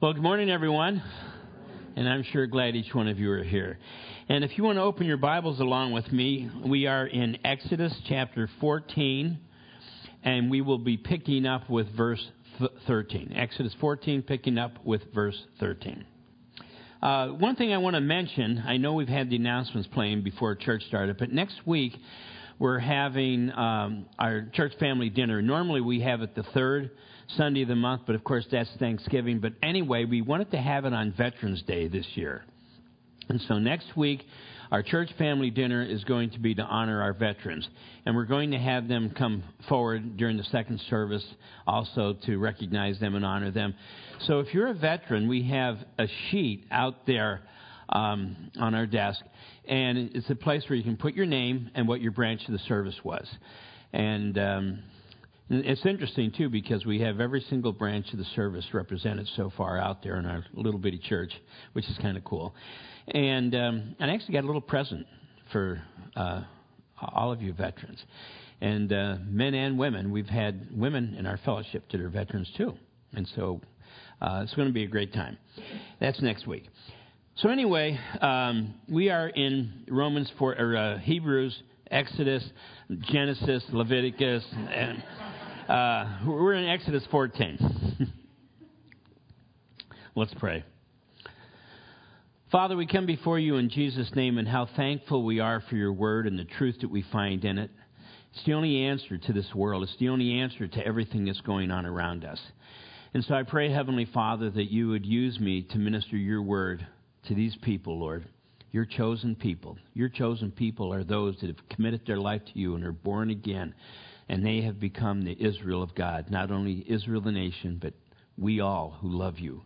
Well, good morning, everyone. And I'm sure glad each one of you are here. And if you want to open your Bibles along with me, we are in Exodus chapter 14, and we will be picking up with verse 13. Exodus 14, picking up with verse 13. Uh, one thing I want to mention I know we've had the announcements playing before church started, but next week we're having um, our church family dinner. Normally we have it the third Sunday of the month, but of course that's Thanksgiving. But anyway, we wanted to have it on Veterans Day this year. And so next week, our church family dinner is going to be to honor our veterans. And we're going to have them come forward during the second service also to recognize them and honor them. So if you're a veteran, we have a sheet out there um, on our desk. And it's a place where you can put your name and what your branch of the service was. And um, it's interesting, too, because we have every single branch of the service represented so far out there in our little bitty church, which is kind of cool. And, um, and I actually got a little present for uh, all of you veterans. And uh, men and women, we've had women in our fellowship that are veterans, too. And so uh, it's going to be a great time. That's next week. So, anyway, um, we are in Romans 4, or uh, Hebrews, Exodus, Genesis, Leviticus, and uh, we're in Exodus 14. Let's pray. Father, we come before you in Jesus' name, and how thankful we are for your word and the truth that we find in it. It's the only answer to this world, it's the only answer to everything that's going on around us. And so I pray, Heavenly Father, that you would use me to minister your word to these people, Lord. Your chosen people. Your chosen people are those that have committed their life to you and are born again and they have become the Israel of God. Not only Israel the nation, but we all who love you.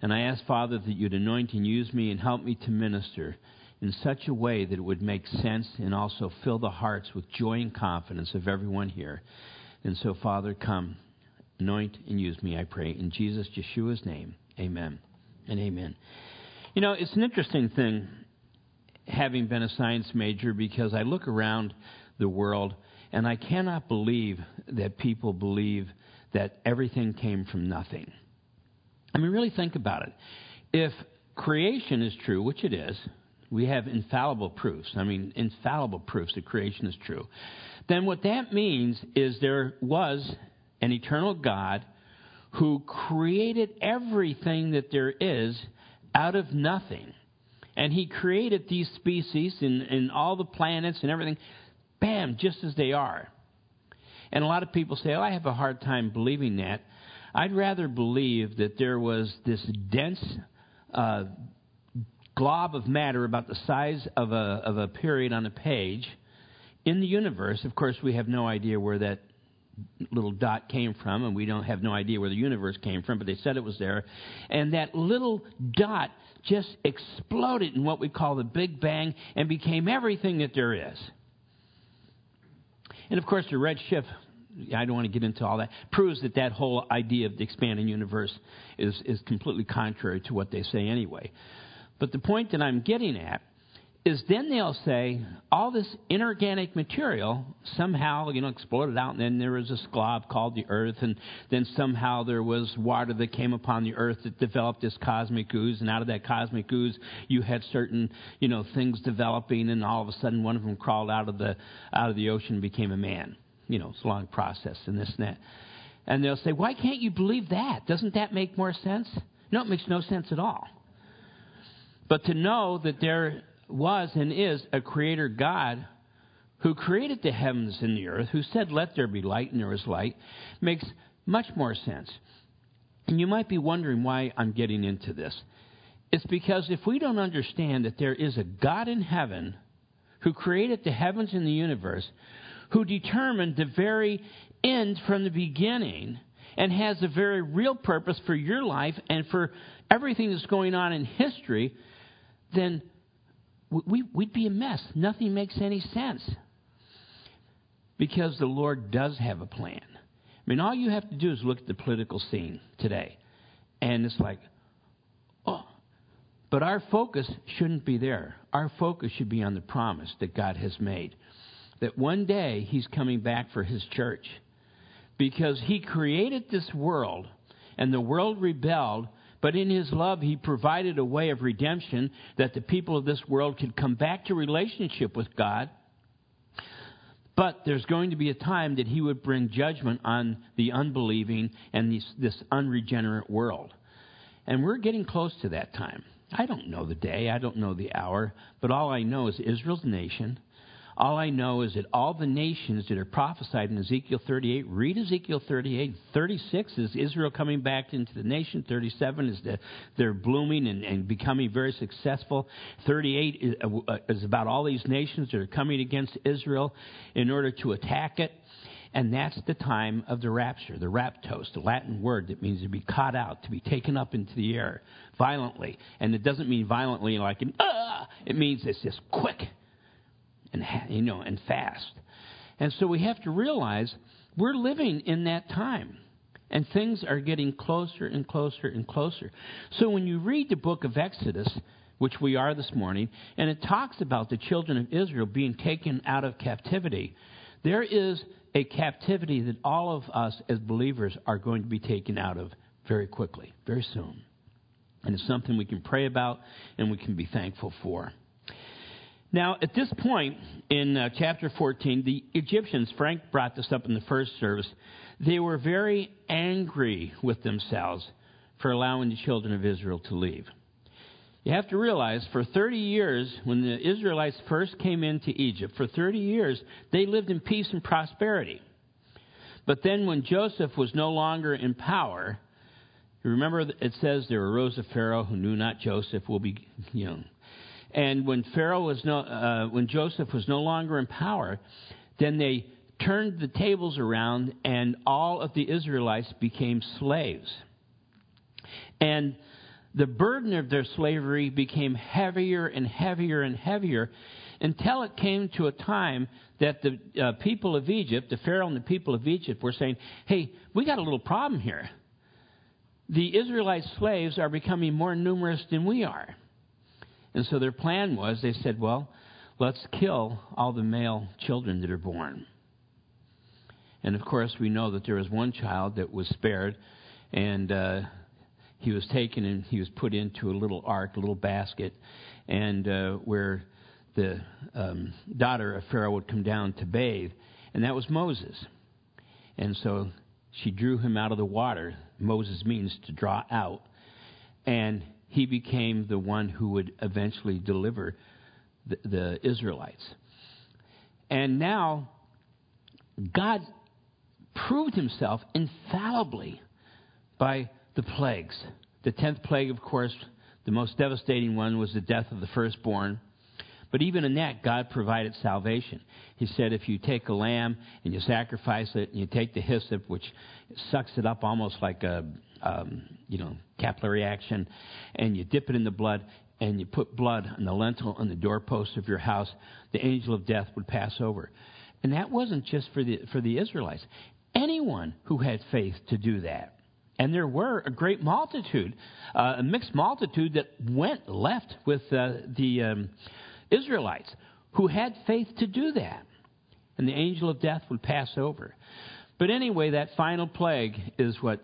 And I ask, Father, that you'd anoint and use me and help me to minister in such a way that it would make sense and also fill the hearts with joy and confidence of everyone here. And so, Father, come, anoint and use me, I pray. In Jesus, Yeshua's name, amen and amen. You know, it's an interesting thing having been a science major because I look around the world and I cannot believe that people believe that everything came from nothing. I mean, really think about it. If creation is true, which it is, we have infallible proofs. I mean, infallible proofs that creation is true. Then what that means is there was an eternal God who created everything that there is out of nothing. And he created these species and, and all the planets and everything bam, just as they are. And a lot of people say, oh, I have a hard time believing that. I'd rather believe that there was this dense uh, glob of matter about the size of a, of a period on a page in the universe. Of course, we have no idea where that little dot came from, and we don't have no idea where the universe came from, but they said it was there. And that little dot just exploded in what we call the Big Bang and became everything that there is. And of course, the redshift, I don't want to get into all that, proves that that whole idea of the expanding universe is, is completely contrary to what they say anyway. But the point that I'm getting at is then they'll say all this inorganic material somehow you know exploded out and then there was a glob called the earth and then somehow there was water that came upon the earth that developed this cosmic ooze and out of that cosmic ooze you had certain you know things developing and all of a sudden one of them crawled out of the out of the ocean and became a man. You know it's a long process and this and that. And they'll say why can't you believe that? Doesn't that make more sense? No it makes no sense at all. But to know that there was and is a creator God who created the heavens and the earth, who said, Let there be light, and there was light, makes much more sense. And you might be wondering why I'm getting into this. It's because if we don't understand that there is a God in heaven who created the heavens and the universe, who determined the very end from the beginning, and has a very real purpose for your life and for everything that's going on in history, then we, would be a mess. Nothing makes any sense. Because the Lord does have a plan. I mean, all you have to do is look at the political scene today. And it's like, oh. But our focus shouldn't be there. Our focus should be on the promise that God has made. That one day He's coming back for His church. Because He created this world, and the world rebelled But in his love, he provided a way of redemption that the people of this world could come back to relationship with God. But there's going to be a time that he would bring judgment on the unbelieving and this, this unregenerate world. And we're getting close to that time. I don't know the day, I don't know the hour, but all I know is Israel's nation all I know is that all the nations that are prophesied in Ezekiel 38, read Ezekiel 38. 36 is Israel coming back into the nation. 37 is that they're blooming and, and becoming very successful. 38 is, uh, is about all these nations that are coming against Israel in order to attack it. And that's the time of the rapture, the raptos, the Latin word that means to be caught out, to be taken up into the air violently. And it doesn't mean violently like an, uh, it means it's just quick and you know and fast. And so we have to realize we're living in that time. And things are getting closer and closer and closer. So when you read the book of Exodus, which we are this morning, and it talks about the children of Israel being taken out of captivity, there is a captivity that all of us as believers are going to be taken out of very quickly, very soon. And it's something we can pray about and we can be thankful for. Now, at this point in uh, chapter 14, the Egyptians, Frank brought this up in the first service, they were very angry with themselves for allowing the children of Israel to leave. You have to realize, for 30 years, when the Israelites first came into Egypt, for 30 years, they lived in peace and prosperity. But then, when Joseph was no longer in power, you remember it says there arose a Pharaoh who knew not Joseph will be, you know, and when Pharaoh was no, uh, when Joseph was no longer in power, then they turned the tables around, and all of the Israelites became slaves. And the burden of their slavery became heavier and heavier and heavier until it came to a time that the uh, people of Egypt, the Pharaoh and the people of Egypt, were saying, Hey, we got a little problem here. The Israelite slaves are becoming more numerous than we are. And so their plan was they said, well, let's kill all the male children that are born. And of course, we know that there was one child that was spared, and uh, he was taken and he was put into a little ark, a little basket, and uh, where the um, daughter of Pharaoh would come down to bathe, and that was Moses. And so she drew him out of the water. Moses means to draw out. And he became the one who would eventually deliver the, the Israelites. And now, God proved himself infallibly by the plagues. The tenth plague, of course, the most devastating one was the death of the firstborn. But even in that, God provided salvation. He said, if you take a lamb and you sacrifice it, and you take the hyssop, which sucks it up almost like a, um, you know, capillary action, and you dip it in the blood, and you put blood on the lintel on the doorpost of your house, the angel of death would pass over. And that wasn't just for the, for the Israelites. Anyone who had faith to do that. And there were a great multitude, uh, a mixed multitude that went left with uh, the um, Israelites who had faith to do that. And the angel of death would pass over. But anyway, that final plague is what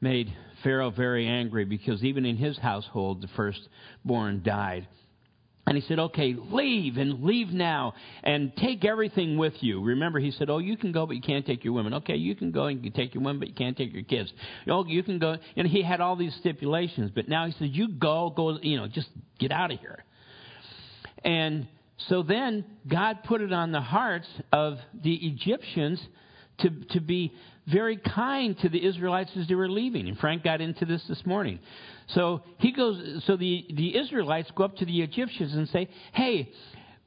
made Pharaoh very angry because even in his household, the firstborn died. And he said, Okay, leave and leave now and take everything with you. Remember, he said, Oh, you can go, but you can't take your women. Okay, you can go and you can take your women, but you can't take your kids. Oh, you can go. And he had all these stipulations, but now he said, You go, go, you know, just get out of here. And so then God put it on the hearts of the Egyptians to, to be very kind to the Israelites as they were leaving. And Frank got into this this morning. So he goes, so the, the Israelites go up to the Egyptians and say, Hey,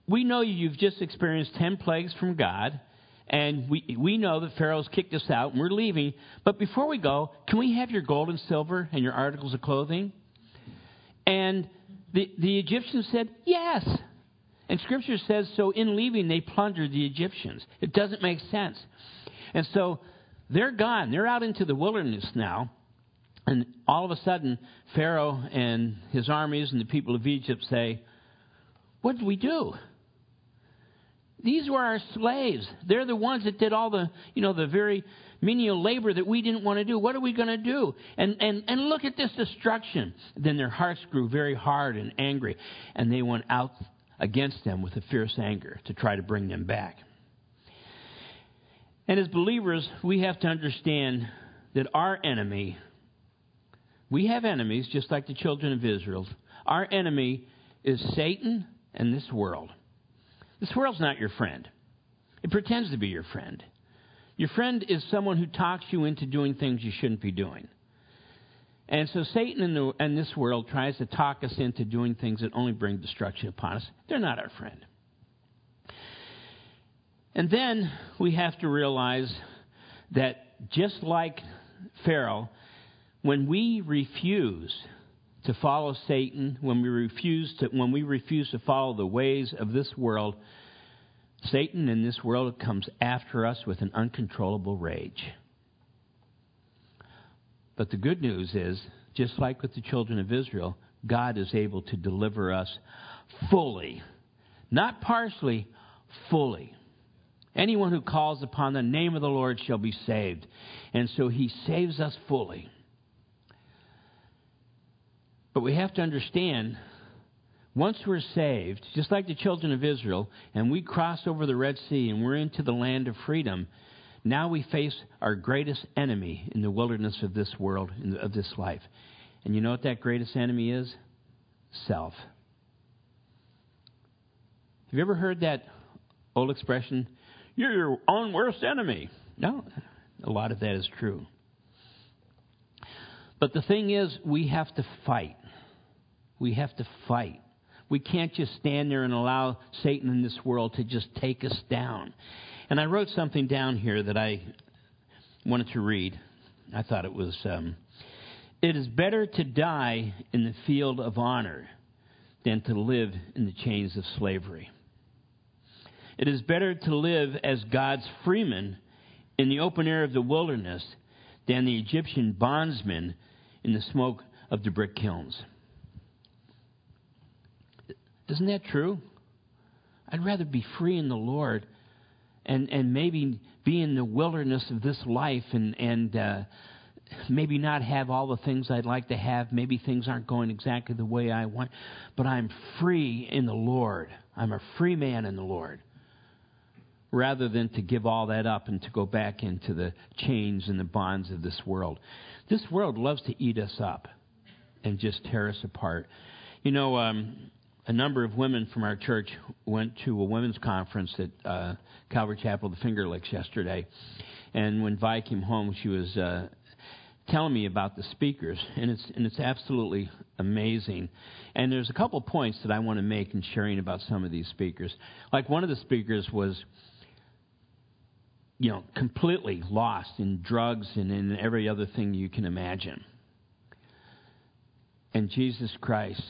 we know you've just experienced 10 plagues from God, and we, we know that Pharaoh's kicked us out and we're leaving. But before we go, can we have your gold and silver and your articles of clothing? And the, the Egyptians said, Yes. And Scripture says so in leaving, they plundered the Egyptians. It doesn't make sense. And so they're gone. They're out into the wilderness now. And all of a sudden, Pharaoh and his armies and the people of Egypt say, What did we do? These were our slaves. They're the ones that did all the, you know, the very menial labor that we didn't want to do. What are we going to do? And, and, and look at this destruction. Then their hearts grew very hard and angry, and they went out against them with a fierce anger to try to bring them back. And as believers, we have to understand that our enemy, we have enemies just like the children of Israel. Our enemy is Satan and this world. This world's not your friend. It pretends to be your friend. Your friend is someone who talks you into doing things you shouldn't be doing. And so Satan in, the, in this world tries to talk us into doing things that only bring destruction upon us. They're not our friend. And then we have to realize that just like Pharaoh, when we refuse to follow Satan, when we refuse to, when we refuse to follow the ways of this world, Satan in this world comes after us with an uncontrollable rage. But the good news is, just like with the children of Israel, God is able to deliver us fully. Not partially, fully. Anyone who calls upon the name of the Lord shall be saved. And so he saves us fully. But we have to understand once we're saved, just like the children of Israel, and we cross over the Red Sea and we're into the land of freedom, now we face our greatest enemy in the wilderness of this world, of this life. And you know what that greatest enemy is? Self. Have you ever heard that old expression? You're your own worst enemy. No, a lot of that is true. But the thing is, we have to fight. We have to fight. We can't just stand there and allow Satan in this world to just take us down. And I wrote something down here that I wanted to read. I thought it was um, It is better to die in the field of honor than to live in the chains of slavery. It is better to live as God's freeman in the open air of the wilderness than the Egyptian bondsman in the smoke of the brick kilns. Isn't that true? I'd rather be free in the Lord and, and maybe be in the wilderness of this life and, and uh, maybe not have all the things I'd like to have. Maybe things aren't going exactly the way I want, but I'm free in the Lord. I'm a free man in the Lord. Rather than to give all that up and to go back into the chains and the bonds of this world. This world loves to eat us up and just tear us apart. You know, um, a number of women from our church went to a women's conference at uh, Calvary Chapel, the Finger Lakes, yesterday. And when Vi came home, she was uh, telling me about the speakers, and it's and it's absolutely amazing. And there's a couple points that I want to make in sharing about some of these speakers. Like one of the speakers was, you know, completely lost in drugs and in every other thing you can imagine. And Jesus Christ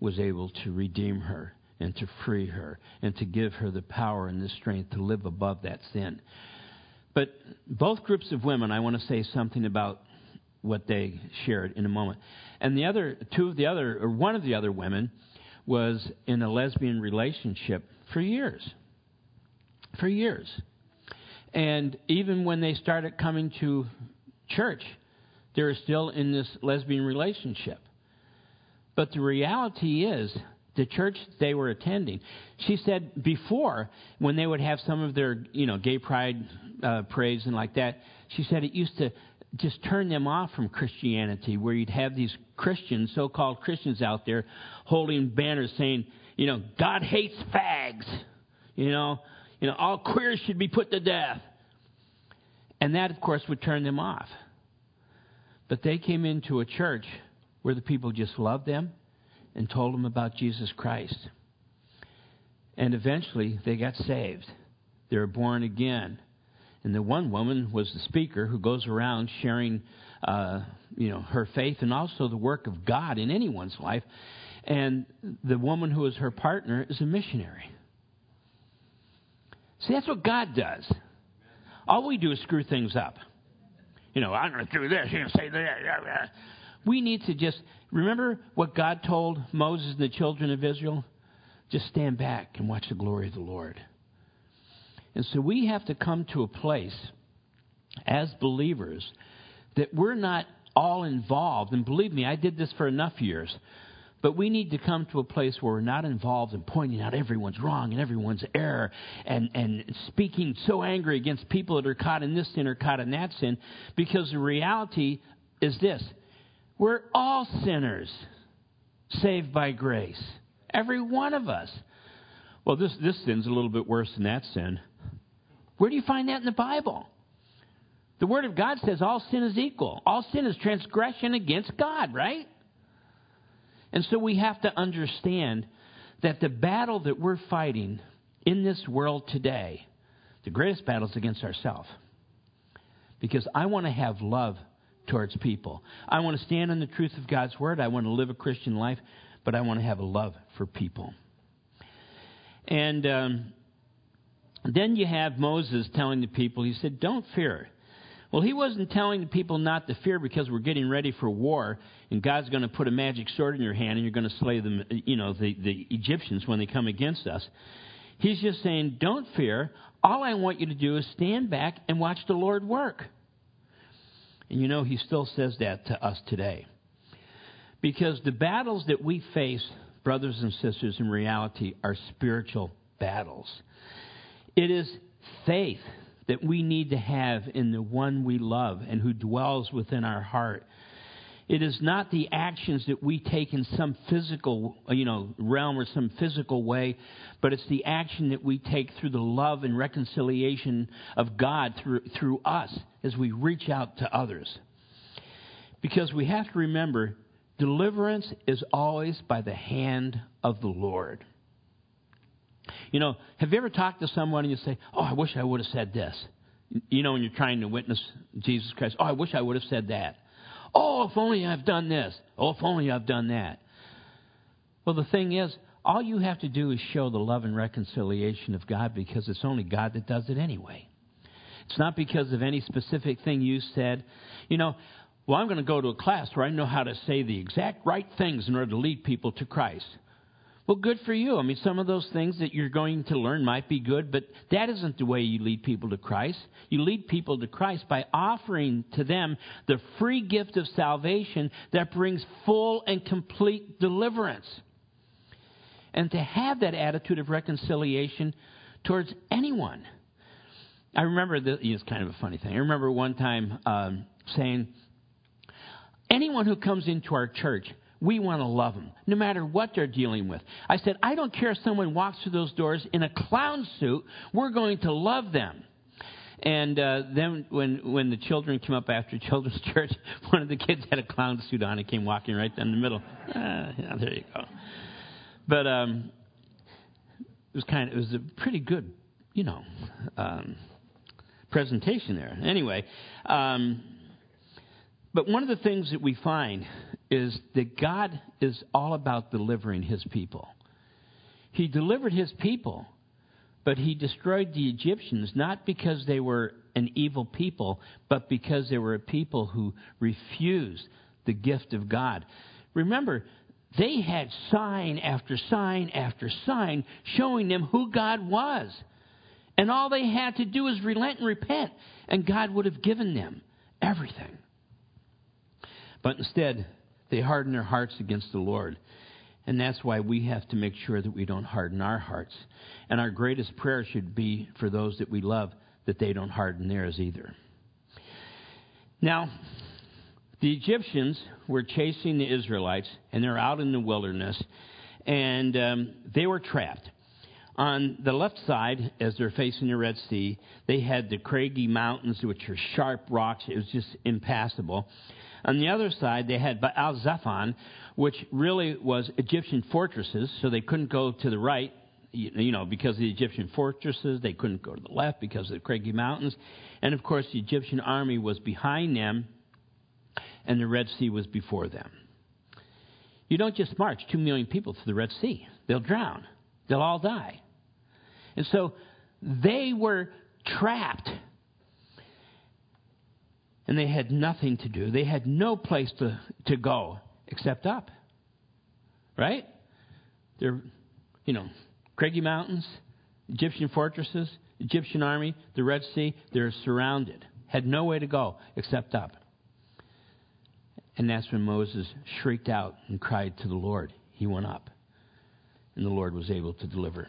was able to redeem her and to free her and to give her the power and the strength to live above that sin. But both groups of women, I want to say something about what they shared in a moment. And the other, two of the other, or one of the other women was in a lesbian relationship for years. For years. And even when they started coming to church, they were still in this lesbian relationship. But the reality is, the church they were attending, she said before, when they would have some of their, you know, gay pride uh, parades and like that, she said it used to just turn them off from Christianity, where you'd have these Christians, so called Christians out there, holding banners saying, you know, God hates fags. You know, you know, all queers should be put to death. And that, of course, would turn them off. But they came into a church where the people just loved them and told them about Jesus Christ. And eventually they got saved. They were born again. And the one woman was the speaker who goes around sharing, uh, you know, her faith and also the work of God in anyone's life. And the woman who is her partner is a missionary. See, that's what God does. All we do is screw things up. You know, I'm going to do this, you're going to say that. We need to just remember what God told Moses and the children of Israel? Just stand back and watch the glory of the Lord. And so we have to come to a place as believers that we're not all involved. And believe me, I did this for enough years. But we need to come to a place where we're not involved in pointing out everyone's wrong and everyone's error and, and speaking so angry against people that are caught in this sin or caught in that sin. Because the reality is this we're all sinners saved by grace. Every one of us. Well, this, this sin's a little bit worse than that sin. Where do you find that in the Bible? The Word of God says all sin is equal. All sin is transgression against God, right? And so we have to understand that the battle that we're fighting in this world today, the greatest battle is against ourselves. Because I want to have love towards people. I want to stand on the truth of God's Word. I want to live a Christian life, but I want to have a love for people. And um, then you have Moses telling the people, he said, Don't fear. Well, he wasn't telling the people not to fear because we're getting ready for war and God's going to put a magic sword in your hand and you're going to slay them, you know, the, the Egyptians when they come against us. He's just saying, don't fear. All I want you to do is stand back and watch the Lord work. And you know, he still says that to us today. Because the battles that we face, brothers and sisters, in reality are spiritual battles. It is faith that we need to have in the one we love and who dwells within our heart. It is not the actions that we take in some physical, you know, realm or some physical way, but it's the action that we take through the love and reconciliation of God through, through us as we reach out to others. Because we have to remember, deliverance is always by the hand of the Lord. You know, have you ever talked to someone and you say, Oh, I wish I would have said this? You know, when you're trying to witness Jesus Christ, Oh, I wish I would have said that. Oh, if only I've done this. Oh, if only I've done that. Well, the thing is, all you have to do is show the love and reconciliation of God because it's only God that does it anyway. It's not because of any specific thing you said. You know, well, I'm going to go to a class where I know how to say the exact right things in order to lead people to Christ. Well, good for you. I mean, some of those things that you're going to learn might be good, but that isn't the way you lead people to Christ. You lead people to Christ by offering to them the free gift of salvation that brings full and complete deliverance. And to have that attitude of reconciliation towards anyone. I remember this is kind of a funny thing. I remember one time um, saying, anyone who comes into our church we want to love them, no matter what they're dealing with. I said, I don't care if someone walks through those doors in a clown suit, we're going to love them. And uh, then when when the children came up after children's church, one of the kids had a clown suit on and came walking right down the middle. Ah, yeah, there you go. But um, it was kind of it was a pretty good, you know, um, presentation there. Anyway, um, but one of the things that we find is that God is all about delivering his people. He delivered his people, but he destroyed the Egyptians not because they were an evil people, but because they were a people who refused the gift of God. Remember, they had sign after sign after sign showing them who God was. And all they had to do was relent and repent, and God would have given them everything. But instead, they harden their hearts against the Lord. And that's why we have to make sure that we don't harden our hearts. And our greatest prayer should be for those that we love that they don't harden theirs either. Now, the Egyptians were chasing the Israelites, and they're out in the wilderness, and um, they were trapped. On the left side, as they're facing the Red Sea, they had the craggy mountains, which are sharp rocks. It was just impassable. On the other side, they had Baal Zephon, which really was Egyptian fortresses, so they couldn't go to the right, you know, because of the Egyptian fortresses. They couldn't go to the left because of the craggy mountains. And of course, the Egyptian army was behind them, and the Red Sea was before them. You don't just march two million people through the Red Sea, they'll drown, they'll all die. And so they were trapped and they had nothing to do. They had no place to, to go except up. Right? They're, you know, craggy mountains, Egyptian fortresses, Egyptian army, the Red Sea, they're surrounded, had no way to go except up. And that's when Moses shrieked out and cried to the Lord. He went up, and the Lord was able to deliver.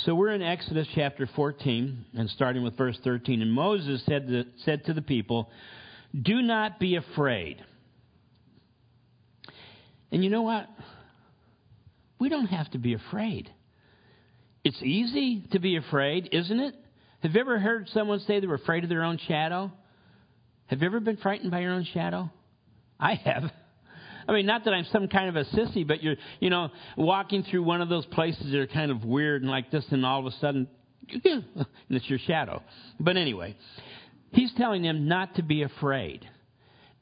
So we're in Exodus chapter 14, and starting with verse 13. And Moses said to, said to the people, Do not be afraid. And you know what? We don't have to be afraid. It's easy to be afraid, isn't it? Have you ever heard someone say they were afraid of their own shadow? Have you ever been frightened by your own shadow? I have. I mean, not that I'm some kind of a sissy, but you're, you know, walking through one of those places that are kind of weird and like this, and all of a sudden, and it's your shadow. But anyway, he's telling them not to be afraid.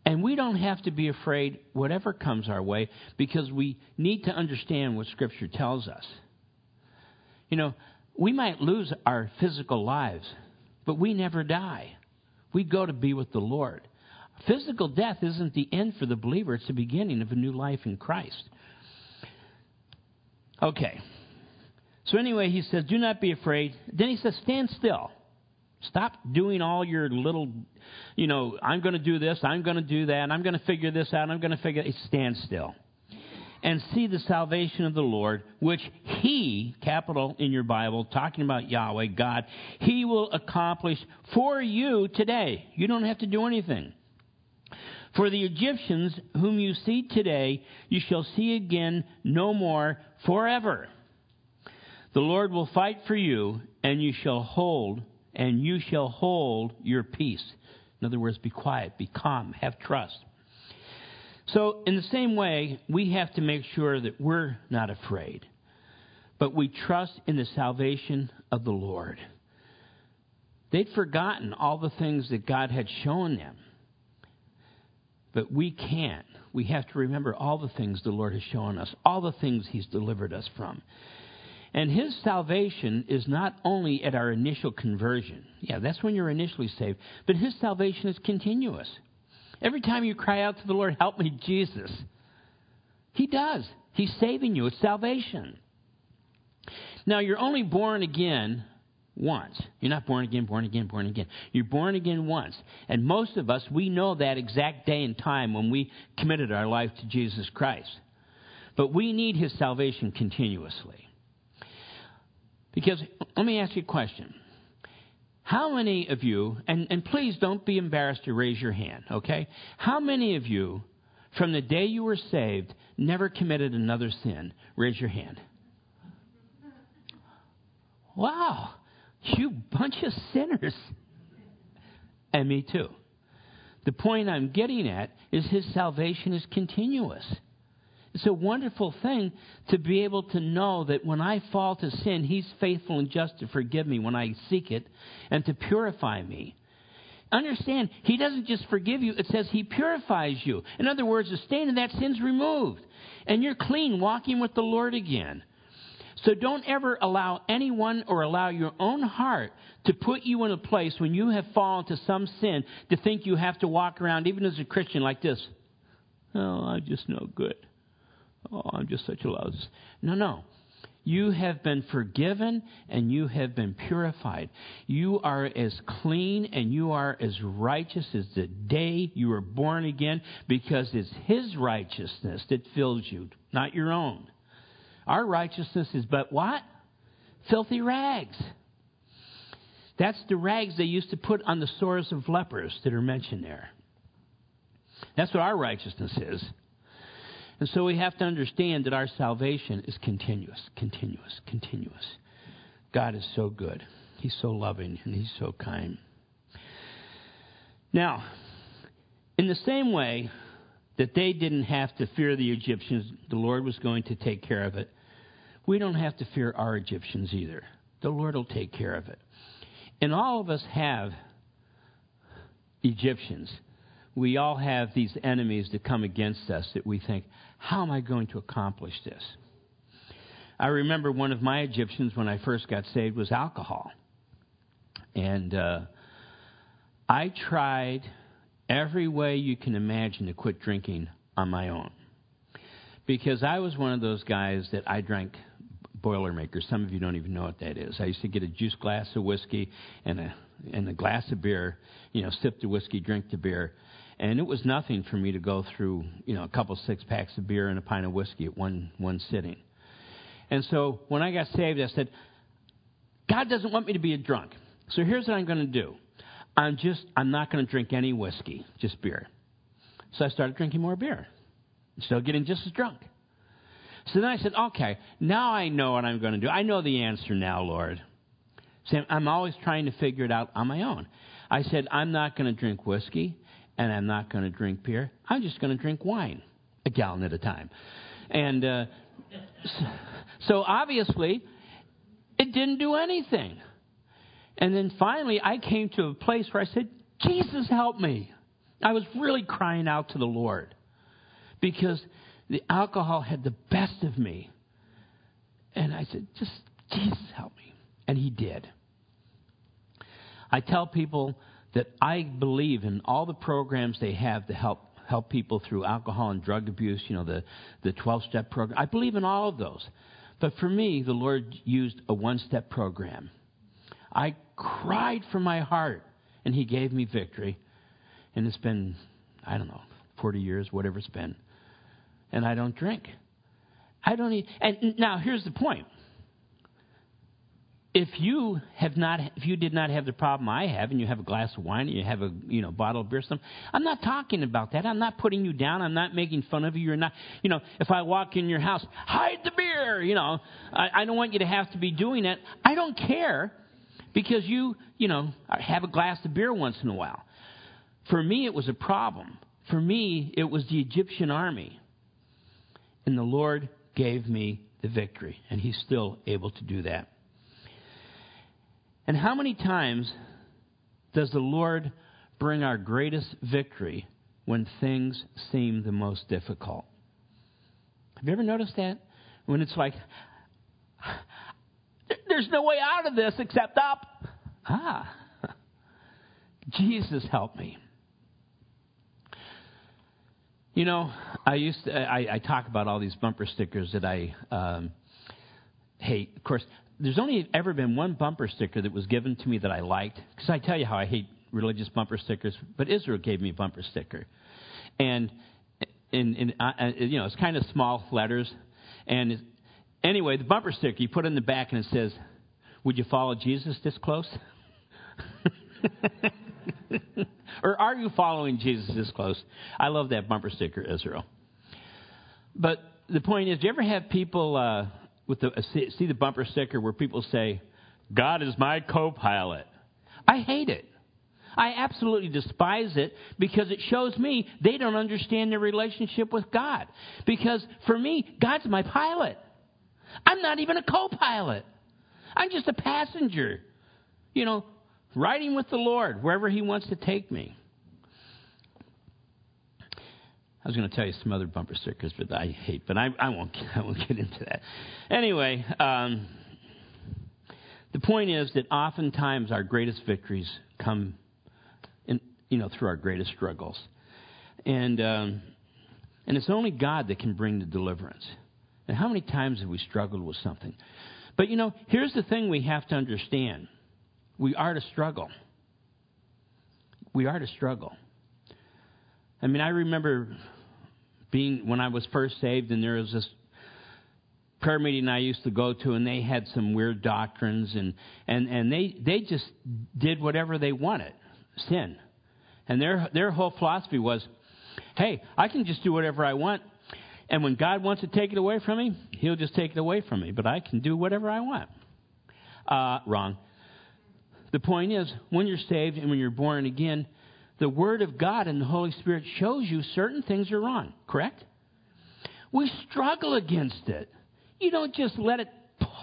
And we don't have to be afraid whatever comes our way because we need to understand what Scripture tells us. You know, we might lose our physical lives, but we never die. We go to be with the Lord. Physical death isn't the end for the believer, it's the beginning of a new life in Christ. Okay. So, anyway, he says, Do not be afraid. Then he says, Stand still. Stop doing all your little, you know, I'm going to do this, I'm going to do that, I'm going to figure this out, I'm going to figure it. Stand still. And see the salvation of the Lord, which He, capital in your Bible, talking about Yahweh, God, He will accomplish for you today. You don't have to do anything. For the Egyptians whom you see today, you shall see again no more forever. The Lord will fight for you, and you shall hold, and you shall hold your peace. In other words, be quiet, be calm, have trust. So, in the same way, we have to make sure that we're not afraid, but we trust in the salvation of the Lord. They'd forgotten all the things that God had shown them. But we can't. We have to remember all the things the Lord has shown us, all the things He's delivered us from. And His salvation is not only at our initial conversion. Yeah, that's when you're initially saved. But His salvation is continuous. Every time you cry out to the Lord, help me, Jesus, He does. He's saving you. It's salvation. Now, you're only born again once. You're not born again, born again, born again. You're born again once. And most of us, we know that exact day and time when we committed our life to Jesus Christ. But we need his salvation continuously. Because, let me ask you a question. How many of you, and, and please don't be embarrassed to raise your hand, okay? How many of you, from the day you were saved, never committed another sin? Raise your hand. Wow. You bunch of sinners. And me too. The point I'm getting at is his salvation is continuous. It's a wonderful thing to be able to know that when I fall to sin, He's faithful and just to forgive me when I seek it and to purify me. Understand, He doesn't just forgive you, it says He purifies you. In other words, the stain of that sin's removed. And you're clean, walking with the Lord again. So don't ever allow anyone or allow your own heart to put you in a place when you have fallen to some sin to think you have to walk around, even as a Christian, like this. Oh, I'm just no good. Oh, I'm just such a lousy. No, no. You have been forgiven and you have been purified. You are as clean and you are as righteous as the day you were born again because it's His righteousness that fills you, not your own. Our righteousness is but what? Filthy rags. That's the rags they used to put on the sores of lepers that are mentioned there. That's what our righteousness is. And so we have to understand that our salvation is continuous, continuous, continuous. God is so good. He's so loving and He's so kind. Now, in the same way that they didn't have to fear the Egyptians, the Lord was going to take care of it. We don't have to fear our Egyptians either. The Lord will take care of it. And all of us have Egyptians. We all have these enemies that come against us that we think, how am I going to accomplish this? I remember one of my Egyptians when I first got saved was alcohol. And uh, I tried every way you can imagine to quit drinking on my own. Because I was one of those guys that I drank Boilermaker. Some of you don't even know what that is. I used to get a juice glass of whiskey and a and a glass of beer, you know, sip the whiskey, drink the beer. And it was nothing for me to go through, you know, a couple six packs of beer and a pint of whiskey at one, one sitting. And so when I got saved, I said, God doesn't want me to be a drunk. So here's what I'm going to do. I'm just, I'm not going to drink any whiskey, just beer. So I started drinking more beer. Still getting just as drunk. So then I said, okay, now I know what I'm going to do. I know the answer now, Lord. I'm always trying to figure it out on my own. I said, I'm not going to drink whiskey and I'm not going to drink beer. I'm just going to drink wine, a gallon at a time. And uh, so obviously, it didn't do anything. And then finally, I came to a place where I said, Jesus, help me. I was really crying out to the Lord because the alcohol had the best of me. And I said, just, Jesus, help me. And He did. I tell people that I believe in all the programs they have to help help people through alcohol and drug abuse, you know, the, the 12 step program. I believe in all of those. But for me, the Lord used a one step program. I cried from my heart, and He gave me victory. And it's been, I don't know, 40 years, whatever it's been. And I don't drink. I don't eat. And now here's the point. If you have not if you did not have the problem I have and you have a glass of wine and you have a you know bottle of beer something I'm not talking about that. I'm not putting you down. I'm not making fun of you. You're not you know if I walk in your house hide the beer you know. I, I don't want you to have to be doing that. I don't care because you you know have a glass of beer once in a while. For me it was a problem. For me it was the Egyptian army and the Lord gave me the victory and he's still able to do that and how many times does the Lord bring our greatest victory when things seem the most difficult? Have you ever noticed that? When it's like, there's no way out of this except up. Ah, Jesus help me. You know, I used to, I, I talk about all these bumper stickers that I um, hate. Of course, there's only ever been one bumper sticker that was given to me that I liked. Because I tell you how I hate religious bumper stickers, but Israel gave me a bumper sticker, and in uh, uh you know it's kind of small letters, and anyway, the bumper sticker you put in the back and it says, "Would you follow Jesus this close?" or are you following Jesus this close? I love that bumper sticker, Israel. But the point is, do you ever have people? Uh, with the see the bumper sticker where people say, "God is my co-pilot." I hate it. I absolutely despise it because it shows me they don't understand their relationship with God. Because for me, God's my pilot. I'm not even a co-pilot. I'm just a passenger. You know, riding with the Lord wherever He wants to take me. I was going to tell you some other bumper stickers but I hate, but I, I won't. I won't get into that. Anyway, um, the point is that oftentimes our greatest victories come, in, you know, through our greatest struggles, and um, and it's only God that can bring the deliverance. And how many times have we struggled with something? But you know, here's the thing we have to understand: we are to struggle. We are to struggle. I mean, I remember being when I was first saved, and there was this prayer meeting I used to go to, and they had some weird doctrines, and and and they they just did whatever they wanted, sin, and their their whole philosophy was, hey, I can just do whatever I want, and when God wants to take it away from me, He'll just take it away from me, but I can do whatever I want. Uh, wrong. The point is, when you're saved and when you're born again, the Word of God and the Holy Spirit shows you certain things are wrong, correct? We struggle against it. You don't just let it,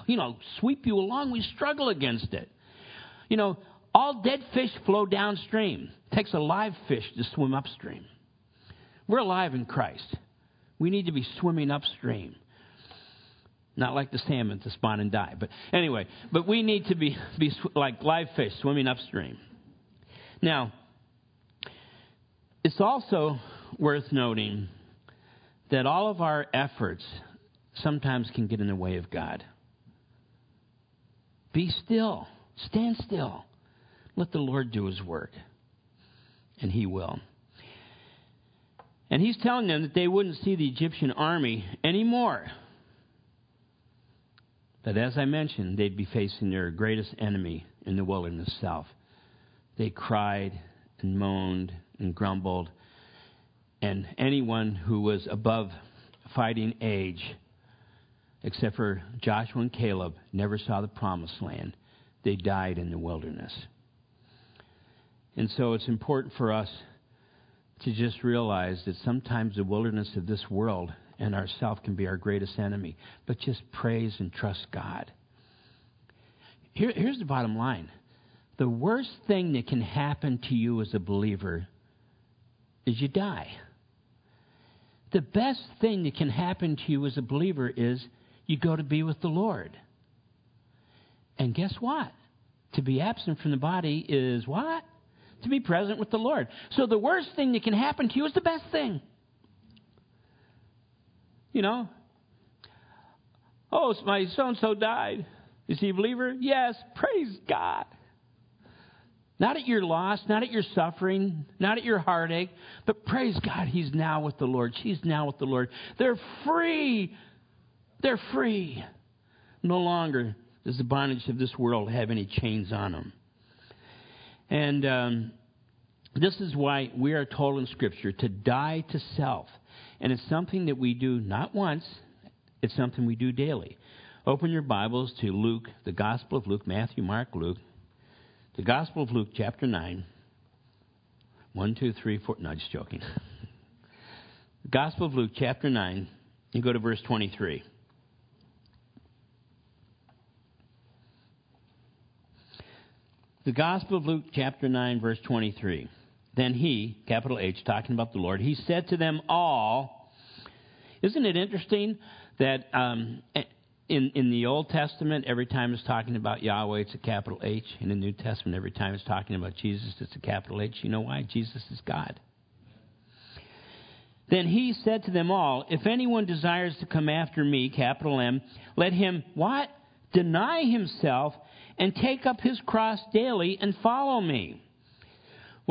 you know, sweep you along. We struggle against it. You know, all dead fish flow downstream. It takes a live fish to swim upstream. We're alive in Christ. We need to be swimming upstream. Not like the salmon to spawn and die. But anyway, but we need to be, be like live fish swimming upstream. Now, it's also worth noting that all of our efforts sometimes can get in the way of God. Be still, stand still Let the Lord do his work. And he will. And he's telling them that they wouldn't see the Egyptian army anymore. But as I mentioned, they'd be facing their greatest enemy in the wilderness south. They cried and moaned and grumbled. And anyone who was above fighting age, except for Joshua and Caleb, never saw the promised land. They died in the wilderness. And so it's important for us to just realize that sometimes the wilderness of this world and ourself can be our greatest enemy. But just praise and trust God. Here, here's the bottom line the worst thing that can happen to you as a believer is you die. The best thing that can happen to you as a believer is you go to be with the Lord. And guess what? To be absent from the body is what? To be present with the Lord. So the worst thing that can happen to you is the best thing. You know? Oh, my so and so died. Is he a believer? Yes. Praise God. Not at your loss, not at your suffering, not at your heartache, but praise God, he's now with the Lord. She's now with the Lord. They're free. They're free. No longer does the bondage of this world have any chains on them. And um, this is why we are told in Scripture to die to self. And it's something that we do not once, it's something we do daily. Open your Bibles to Luke, the Gospel of Luke, Matthew, Mark, Luke, the Gospel of Luke, chapter 9. 1, 2, 3, 4. No, just joking. The Gospel of Luke, chapter 9, and go to verse 23. The Gospel of Luke, chapter 9, verse 23. Then he, capital H, talking about the Lord, he said to them all, Isn't it interesting that um, in, in the Old Testament, every time it's talking about Yahweh, it's a capital H. In the New Testament, every time it's talking about Jesus, it's a capital H. You know why? Jesus is God. Then he said to them all, If anyone desires to come after me, capital M, let him what? Deny himself and take up his cross daily and follow me.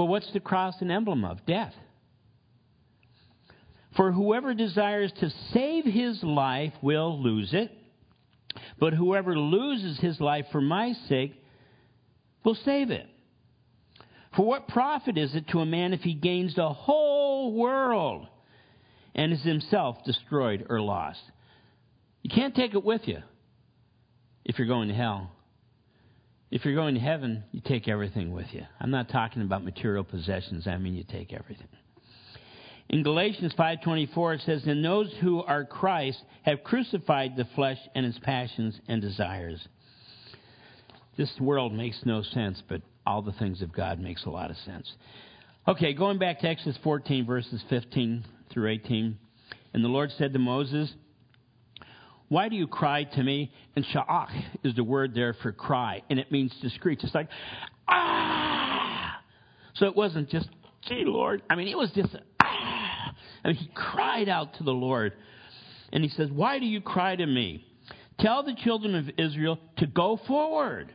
Well, what's the cross an emblem of? Death. For whoever desires to save his life will lose it but whoever loses his life for my sake will save it. For what profit is it to a man if he gains the whole world and is himself destroyed or lost? You can't take it with you if you're going to hell. If you're going to heaven, you take everything with you. I'm not talking about material possessions, I mean you take everything. In Galatians 5:24 it says, "And those who are Christ have crucified the flesh and its passions and desires." This world makes no sense, but all the things of God makes a lot of sense. Okay, going back to Exodus 14 verses 15 through 18. And the Lord said to Moses, why do you cry to me? And sha'ach is the word there for cry, and it means to screech. It's like, ah! So it wasn't just, gee, Lord. I mean, it was just, ah! and he cried out to the Lord. And he says, Why do you cry to me? Tell the children of Israel to go forward.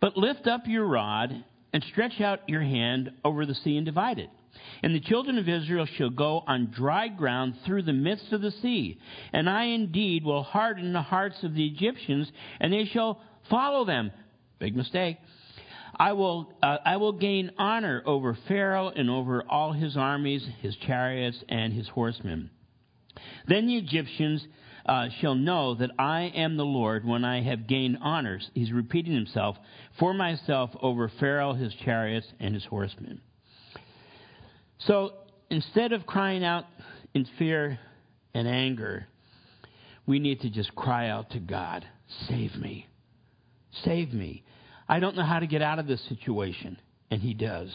But lift up your rod and stretch out your hand over the sea and divide it. And the children of Israel shall go on dry ground through the midst of the sea. And I indeed will harden the hearts of the Egyptians, and they shall follow them. Big mistake. I will, uh, I will gain honor over Pharaoh and over all his armies, his chariots, and his horsemen. Then the Egyptians uh, shall know that I am the Lord when I have gained honors. He's repeating himself for myself over Pharaoh, his chariots, and his horsemen. So instead of crying out in fear and anger, we need to just cry out to God, Save me. Save me. I don't know how to get out of this situation. And he does.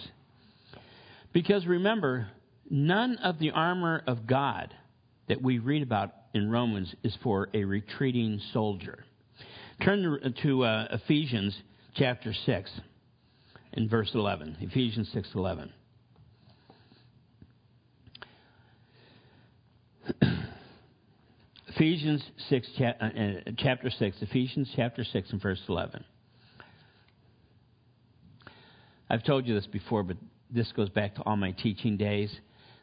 Because remember, none of the armor of God that we read about in Romans is for a retreating soldier. Turn to, uh, Ephesians chapter 6 and verse 11. Ephesians 6 11. Ephesians 6, uh, uh, chapter 6, Ephesians chapter 6 and verse 11. I've told you this before, but this goes back to all my teaching days.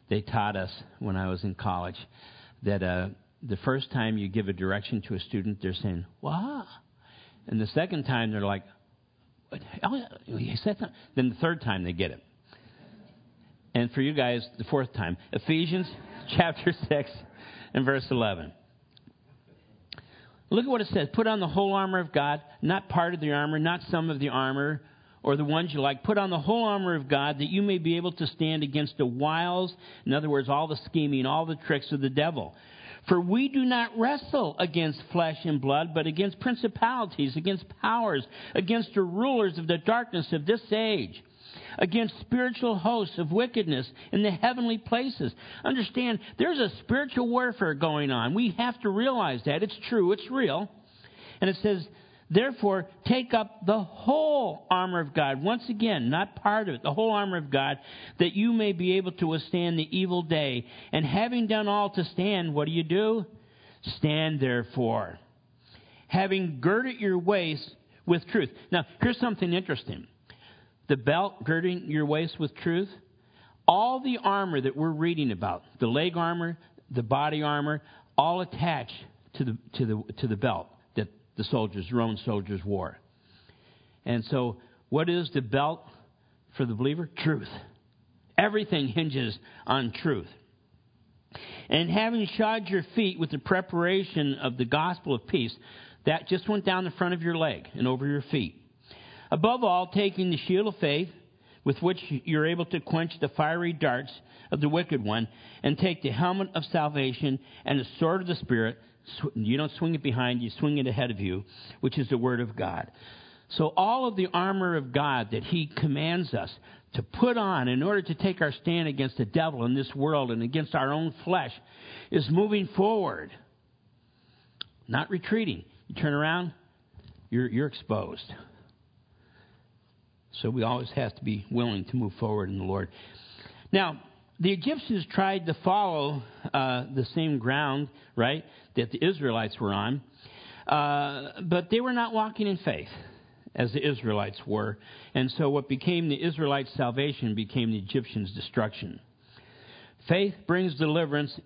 They taught us when I was in college that uh, the first time you give a direction to a student, they're saying, wow. And the second time, they're like, oh, you said that. Then the third time, they get it. And for you guys, the fourth time, Ephesians chapter 6 and verse 11. Look at what it says. Put on the whole armor of God, not part of the armor, not some of the armor, or the ones you like. Put on the whole armor of God that you may be able to stand against the wiles, in other words, all the scheming, all the tricks of the devil. For we do not wrestle against flesh and blood, but against principalities, against powers, against the rulers of the darkness of this age against spiritual hosts of wickedness in the heavenly places. Understand, there's a spiritual warfare going on. We have to realize that. It's true, it's real. And it says, Therefore, take up the whole armor of God. Once again, not part of it, the whole armor of God, that you may be able to withstand the evil day. And having done all to stand, what do you do? Stand therefore. Having girded your waist with truth. Now, here's something interesting the belt girding your waist with truth, all the armor that we're reading about, the leg armor, the body armor, all attached to the, to the, to the belt that the soldiers, Roman soldiers wore. And so, what is the belt for the believer? Truth. Everything hinges on truth. And having shod your feet with the preparation of the gospel of peace, that just went down the front of your leg and over your feet. Above all, taking the shield of faith, with which you're able to quench the fiery darts of the wicked one, and take the helmet of salvation and the sword of the Spirit. You don't swing it behind you, swing it ahead of you, which is the Word of God. So, all of the armor of God that He commands us to put on in order to take our stand against the devil in this world and against our own flesh is moving forward, not retreating. You turn around, you're, you're exposed. So we always have to be willing to move forward in the Lord. Now, the Egyptians tried to follow uh, the same ground, right, that the Israelites were on, uh, but they were not walking in faith as the Israelites were. And so what became the Israelites' salvation became the Egyptians' destruction. Faith brings deliverance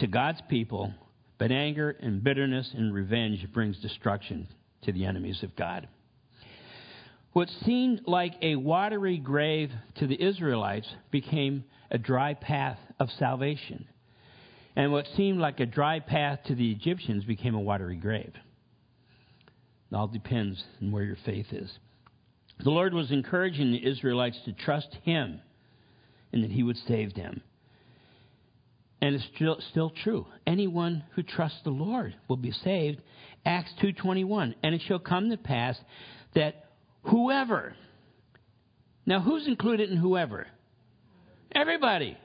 to God's people, but anger and bitterness and revenge brings destruction to the enemies of God. What seemed like a watery grave to the Israelites became a dry path of salvation. And what seemed like a dry path to the Egyptians became a watery grave. It all depends on where your faith is. The Lord was encouraging the Israelites to trust Him and that He would save them. And it's still, still true. Anyone who trusts the Lord will be saved. Acts 2.21. And it shall come to pass that Whoever. Now, who's included in whoever? Everybody.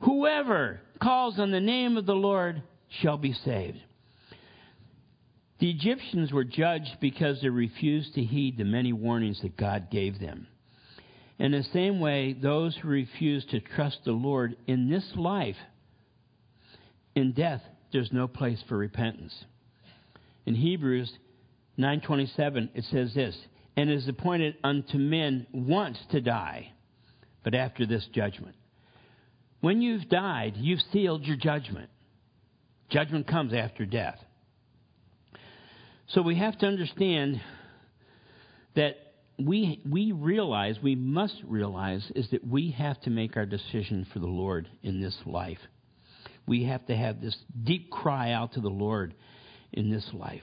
Whoever calls on the name of the Lord shall be saved. The Egyptians were judged because they refused to heed the many warnings that God gave them. In the same way, those who refuse to trust the Lord in this life, in death, there's no place for repentance. In Hebrews, 927, it says this, and is appointed unto men once to die, but after this judgment. When you've died, you've sealed your judgment. Judgment comes after death. So we have to understand that we, we realize, we must realize, is that we have to make our decision for the Lord in this life. We have to have this deep cry out to the Lord in this life.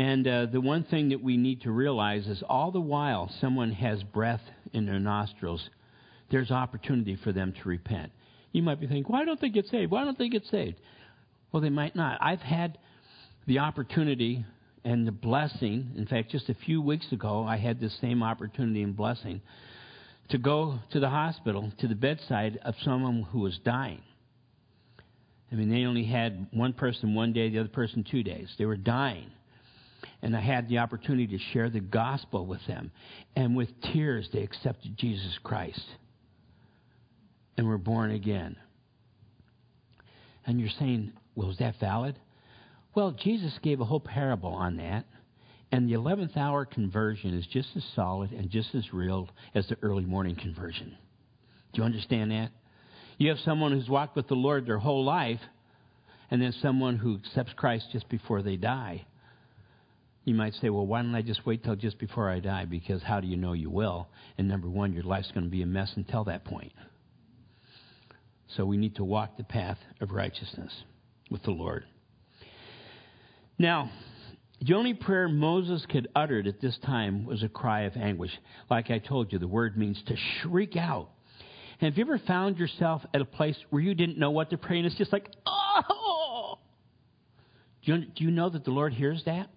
And uh, the one thing that we need to realize is all the while someone has breath in their nostrils, there's opportunity for them to repent. You might be thinking, why don't they get saved? Why don't they get saved? Well, they might not. I've had the opportunity and the blessing. In fact, just a few weeks ago, I had this same opportunity and blessing to go to the hospital, to the bedside of someone who was dying. I mean, they only had one person one day, the other person two days. They were dying and I had the opportunity to share the gospel with them. And with tears, they accepted Jesus Christ and were born again. And you're saying, well, is that valid? Well, Jesus gave a whole parable on that. And the 11th hour conversion is just as solid and just as real as the early morning conversion. Do you understand that? You have someone who's walked with the Lord their whole life, and then someone who accepts Christ just before they die. You might say, well, why don't I just wait till just before I die? Because how do you know you will? And number one, your life's going to be a mess until that point. So we need to walk the path of righteousness with the Lord. Now, the only prayer Moses could utter at this time was a cry of anguish. Like I told you, the word means to shriek out. And have you ever found yourself at a place where you didn't know what to pray and it's just like, oh! Do you, do you know that the Lord hears that?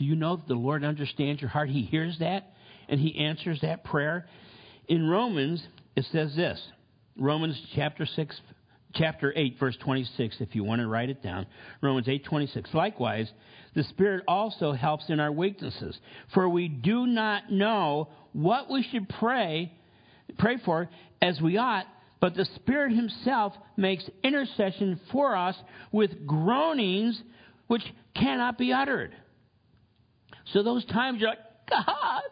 Do you know that the Lord understands your heart? He hears that and He answers that prayer. In Romans, it says this Romans chapter 6, chapter 8, verse 26, if you want to write it down. Romans 8, 26. Likewise, the Spirit also helps in our weaknesses, for we do not know what we should pray, pray for as we ought, but the Spirit Himself makes intercession for us with groanings which cannot be uttered. So those times you're like, God,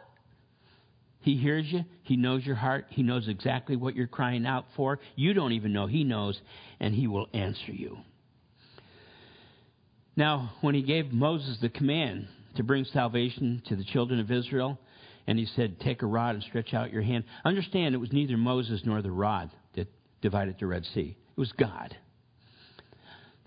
he hears you. He knows your heart. He knows exactly what you're crying out for. You don't even know. He knows, and He will answer you. Now, when He gave Moses the command to bring salvation to the children of Israel, and He said, Take a rod and stretch out your hand, understand it was neither Moses nor the rod that divided the Red Sea, it was God.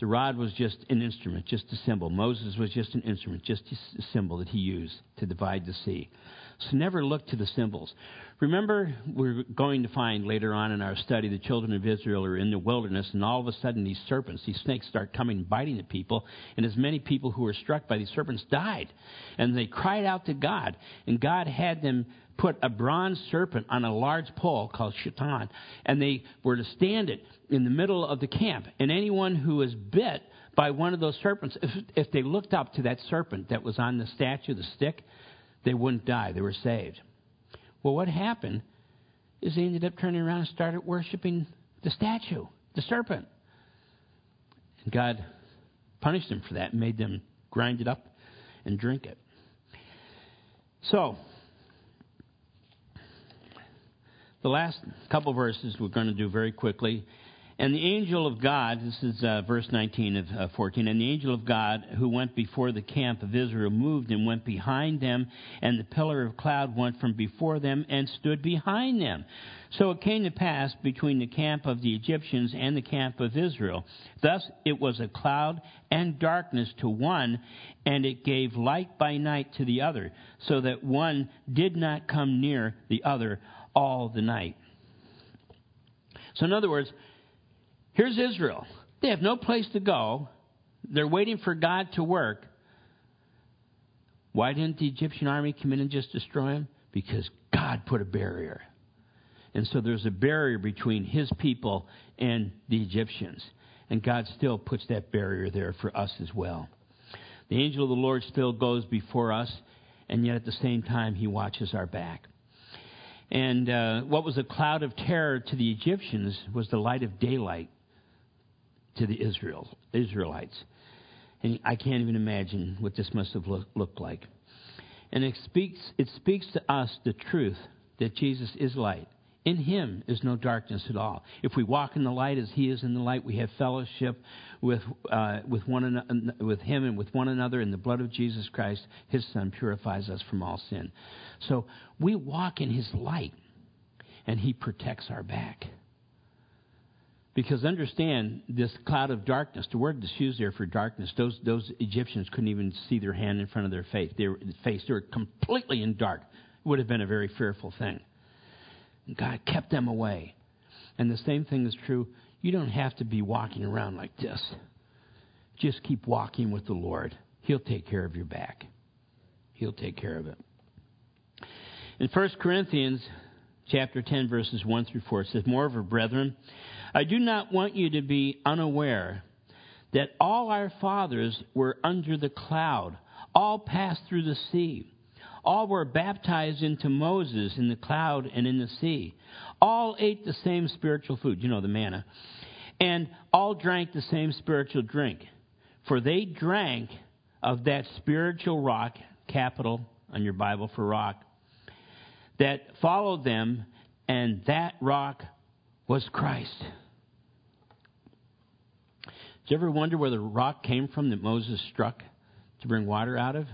The rod was just an instrument, just a symbol. Moses was just an instrument, just a symbol that he used to divide the sea. So never look to the symbols. Remember, we're going to find later on in our study the children of Israel are in the wilderness, and all of a sudden these serpents, these snakes, start coming and biting the people, and as many people who were struck by these serpents died. And they cried out to God, and God had them put a bronze serpent on a large pole called Nehushtan, and they were to stand it in the middle of the camp. And anyone who was bit by one of those serpents, if, if they looked up to that serpent that was on the statue, the stick, they wouldn't die. They were saved. Well, what happened is they ended up turning around and started worshiping the statue, the serpent. And God punished them for that and made them grind it up and drink it. So, the last couple verses we're going to do very quickly and the angel of God, this is uh, verse 19 of uh, 14, and the angel of God who went before the camp of Israel moved and went behind them, and the pillar of cloud went from before them and stood behind them. So it came to pass between the camp of the Egyptians and the camp of Israel. Thus it was a cloud and darkness to one, and it gave light by night to the other, so that one did not come near the other all the night. So, in other words, Here's Israel. They have no place to go. They're waiting for God to work. Why didn't the Egyptian army come in and just destroy them? Because God put a barrier. And so there's a barrier between his people and the Egyptians. And God still puts that barrier there for us as well. The angel of the Lord still goes before us, and yet at the same time, he watches our back. And uh, what was a cloud of terror to the Egyptians was the light of daylight to the Israel, Israelites. And I can't even imagine what this must have look, looked like. And it speaks, it speaks to us the truth that Jesus is light. In him is no darkness at all. If we walk in the light as he is in the light, we have fellowship with, uh, with, one with him and with one another, and the blood of Jesus Christ, his son, purifies us from all sin. So we walk in his light, and he protects our back. Because understand this cloud of darkness, the word that's used there for darkness, those, those Egyptians couldn't even see their hand in front of their face. They were, face. They were completely in dark. It would have been a very fearful thing. God kept them away. And the same thing is true. You don't have to be walking around like this. Just keep walking with the Lord. He'll take care of your back. He'll take care of it. In 1 Corinthians chapter 10, verses 1 through 4, it says, Moreover, brethren, I do not want you to be unaware that all our fathers were under the cloud, all passed through the sea. All were baptized into Moses in the cloud and in the sea. All ate the same spiritual food, you know, the manna, and all drank the same spiritual drink. For they drank of that spiritual rock capital on your Bible for rock, that followed them, and that rock was Christ. Did you ever wonder where the rock came from that Moses struck to bring water out of?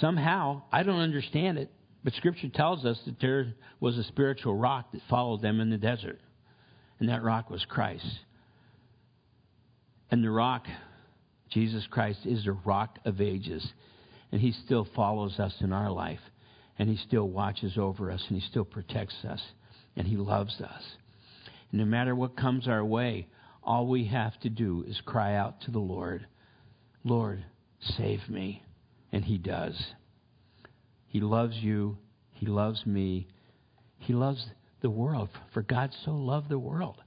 Somehow, I don't understand it, but Scripture tells us that there was a spiritual rock that followed them in the desert, and that rock was Christ. And the rock, Jesus Christ, is the rock of ages, and He still follows us in our life, and He still watches over us, and He still protects us, and He loves us. And no matter what comes our way, all we have to do is cry out to the Lord, Lord, save me. And He does. He loves you. He loves me. He loves the world. For God so loved the world.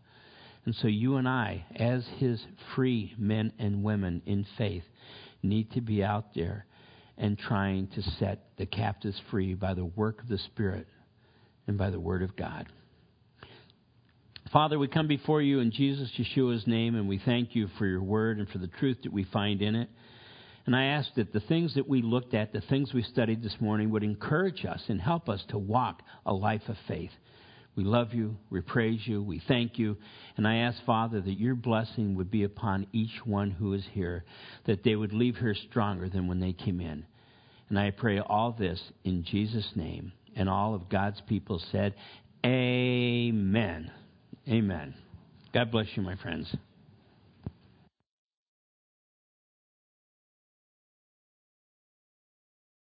And so you and I, as His free men and women in faith, need to be out there and trying to set the captives free by the work of the Spirit and by the Word of God. Father, we come before you in Jesus Yeshua's name, and we thank you for your word and for the truth that we find in it. And I ask that the things that we looked at, the things we studied this morning, would encourage us and help us to walk a life of faith. We love you, we praise you, we thank you. And I ask, Father, that your blessing would be upon each one who is here, that they would leave here stronger than when they came in. And I pray all this in Jesus' name. And all of God's people said, Amen. Amen. God bless you, my friends.